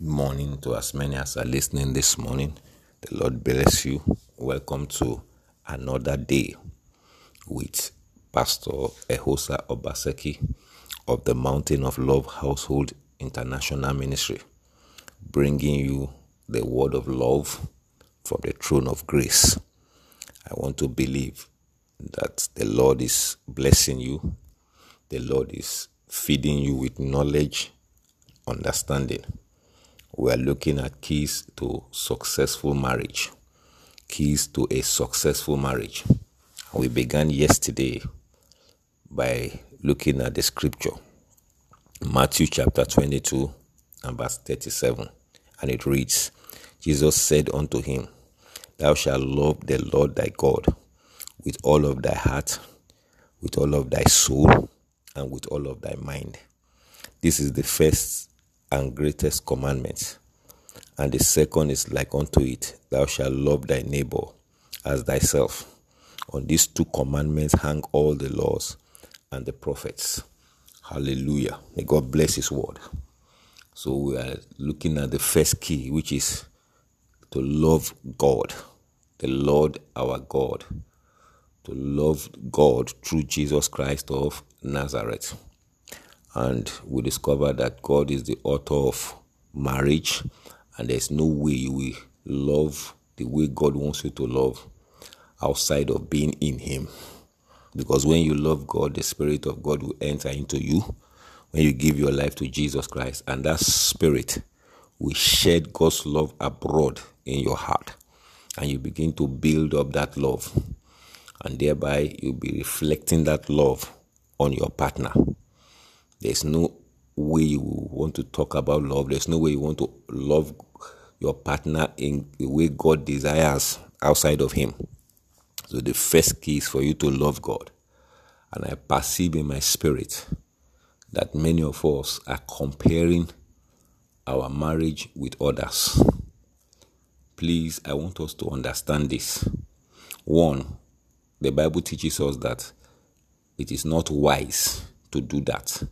morning to as many as are listening this morning. The Lord bless you. Welcome to another day with Pastor Ehosa Obaseki of the Mountain of Love Household International Ministry, bringing you the word of love from the throne of grace. I want to believe that the Lord is blessing you, the Lord is feeding you with knowledge, understanding. We are looking at keys to successful marriage. Keys to a successful marriage. We began yesterday by looking at the scripture, Matthew chapter 22 and verse 37. And it reads Jesus said unto him, Thou shalt love the Lord thy God with all of thy heart, with all of thy soul, and with all of thy mind. This is the first and greatest commandment. And the second is like unto it Thou shalt love thy neighbor as thyself. On these two commandments hang all the laws and the prophets. Hallelujah. May God bless His word. So we are looking at the first key, which is to love God, the Lord our God, to love God through Jesus Christ of Nazareth. And we discover that God is the author of marriage, and there's no way you will love the way God wants you to love outside of being in Him. Because when you love God, the Spirit of God will enter into you when you give your life to Jesus Christ, and that Spirit will shed God's love abroad in your heart, and you begin to build up that love, and thereby you'll be reflecting that love on your partner. There's no way you want to talk about love, there's no way you want to love your partner in the way God desires outside of Him. So, the first key is for you to love God. And I perceive in my spirit that many of us are comparing our marriage with others. Please, I want us to understand this. One, the Bible teaches us that it is not wise to do that.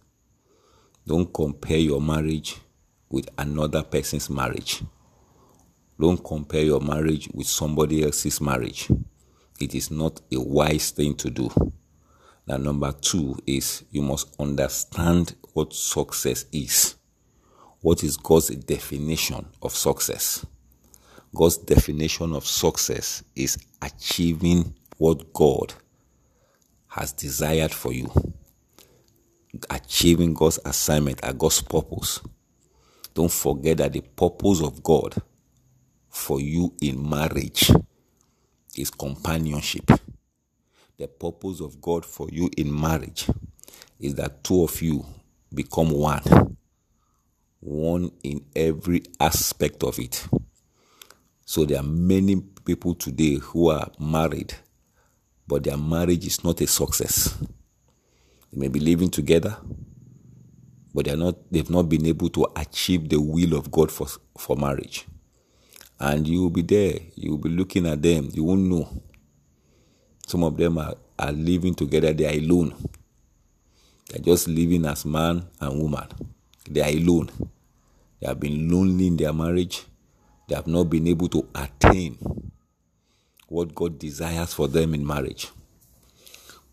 Don't compare your marriage with another person's marriage. Don't compare your marriage with somebody else's marriage. It is not a wise thing to do. Now, number two is you must understand what success is. What is God's definition of success? God's definition of success is achieving what God has desired for you, achieving God's assignment and God's purpose. Don't forget that the purpose of God for you in marriage is companionship. The purpose of God for you in marriage is that two of you become one, one in every aspect of it. So there are many people today who are married, but their marriage is not a success. They may be living together, but they are not they've not been able to achieve the will of God for, for marriage. And you will be there, you will be looking at them, you won't know. Some of them are, are living together, they are alone. They're just living as man and woman. They are alone. They have been lonely in their marriage. They have not been able to attain what God desires for them in marriage.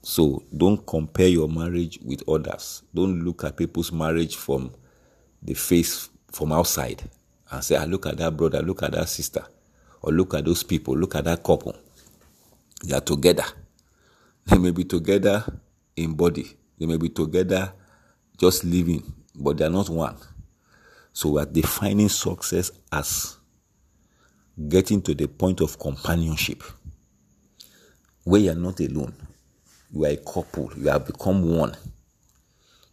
So don't compare your marriage with others. Don't look at people's marriage from the face from outside and say, I look at that brother, look at that sister, or look at those people, look at that couple. They are together. They may be together in body, they may be together just living, but they are not one. So we are defining success as getting to the point of companionship where you are not alone. You are a couple, you have become one.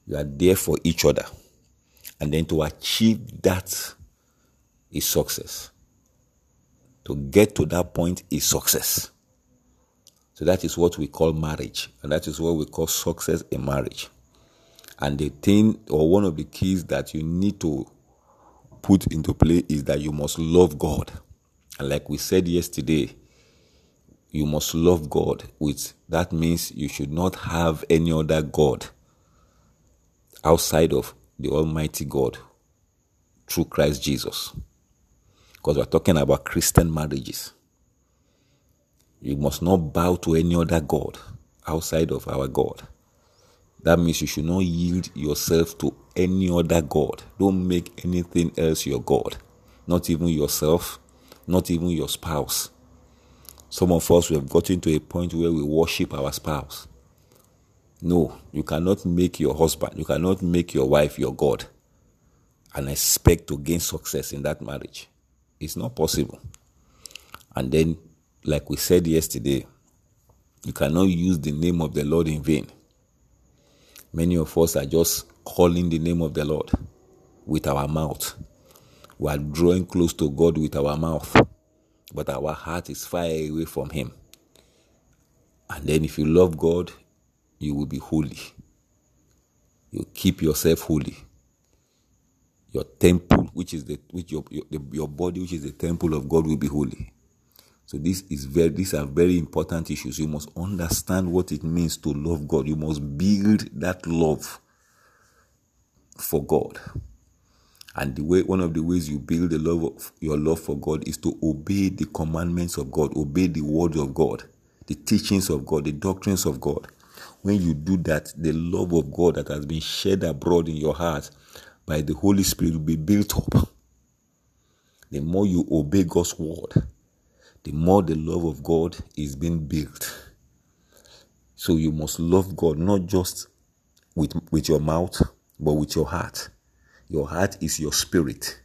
You are there for each other. And then to achieve that is success. To get to that point is success. So that is what we call marriage. And that is what we call success in marriage. And the thing, or one of the keys that you need to put into play is that you must love God. And like we said yesterday, you must love God with that means you should not have any other God outside of the Almighty God through Christ Jesus. Because we're talking about Christian marriages. You must not bow to any other God outside of our God. That means you should not yield yourself to any other God. Don't make anything else your God. Not even yourself, not even your spouse. Some of us we have gotten to a point where we worship our spouse. No, you cannot make your husband, you cannot make your wife your God and expect to gain success in that marriage. It's not possible. And then, like we said yesterday, you cannot use the name of the Lord in vain. Many of us are just calling the name of the Lord with our mouth. We are drawing close to God with our mouth, but our heart is far away from Him. And then, if you love God, you will be holy. You keep yourself holy. Your temple, which is the which your your, your body, which is the temple of God, will be holy. So this is very these are very important issues. You must understand what it means to love God. You must build that love for God. And the way one of the ways you build the love of your love for God is to obey the commandments of God, obey the words of God, the teachings of God, the doctrines of God. When you do that, the love of God that has been shed abroad in your heart by the Holy Spirit will be built up. The more you obey God's word, the more the love of God is being built. So you must love God not just with, with your mouth, but with your heart. Your heart is your spirit.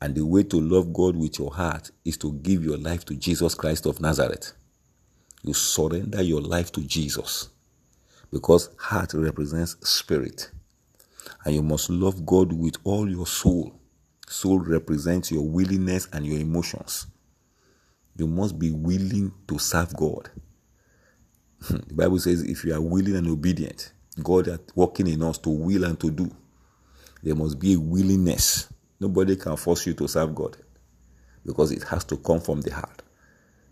And the way to love God with your heart is to give your life to Jesus Christ of Nazareth. You surrender your life to Jesus because heart represents spirit. And you must love God with all your soul. Soul represents your willingness and your emotions. You must be willing to serve God. the Bible says, if you are willing and obedient, God is working in us to will and to do. There must be a willingness. Nobody can force you to serve God because it has to come from the heart,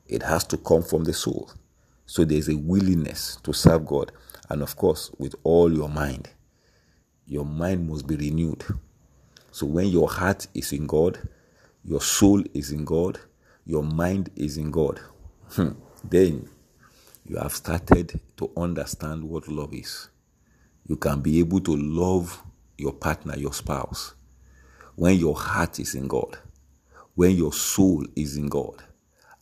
it has to come from the soul. So there's a willingness to serve God. And of course, with all your mind, your mind must be renewed. So when your heart is in God, your soul is in God, your mind is in God, hmm, then you have started to understand what love is. You can be able to love your partner, your spouse, when your heart is in God, when your soul is in God,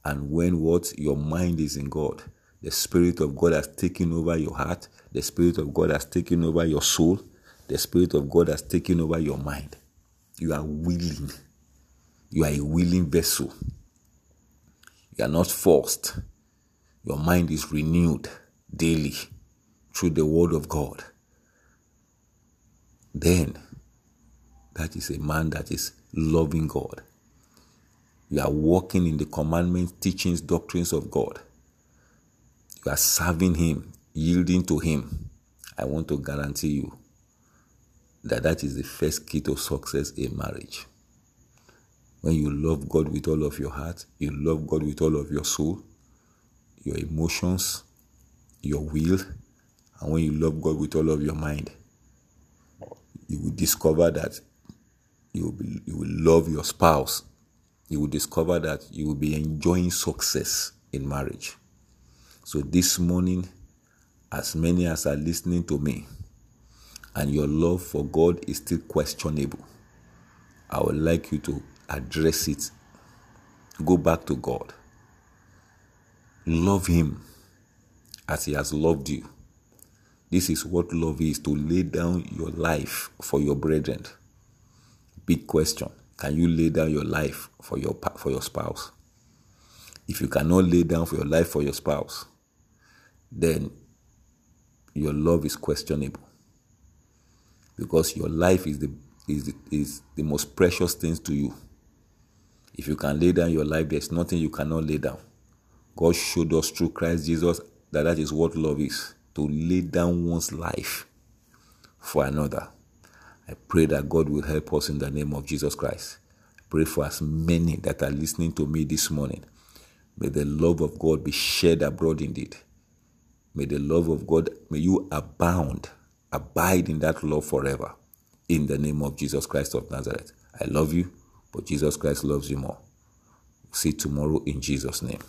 and when what your mind is in God. The Spirit of God has taken over your heart, the Spirit of God has taken over your soul, the Spirit of God has taken over your mind. You are willing. You are a willing vessel. You are not forced. Your mind is renewed daily through the Word of God. Then, that is a man that is loving God. You are walking in the commandments, teachings, doctrines of God. You are serving Him, yielding to Him. I want to guarantee you that that is the first key to success in marriage. When you love God with all of your heart, you love God with all of your soul, your emotions, your will, and when you love God with all of your mind, you will discover that you will, be, you will love your spouse. You will discover that you will be enjoying success in marriage. So this morning, as many as are listening to me, and your love for God is still questionable, I would like you to address it. Go back to God. Love Him as He has loved you. This is what love is to lay down your life for your brethren. Big question. Can you lay down your life for your for your spouse? If you cannot lay down for your life for your spouse, then your love is questionable. Because your life is the is the, is the most precious things to you. If you can lay down your life, there's nothing you cannot lay down. God showed us through Christ Jesus that that is what love is to lay down one's life for another. I pray that God will help us in the name of Jesus Christ. Pray for as many that are listening to me this morning. May the love of God be shed abroad indeed. May the love of God, may you abound, abide in that love forever. in the name of Jesus Christ of Nazareth. I love you, but Jesus Christ loves you more. See you tomorrow in Jesus' name.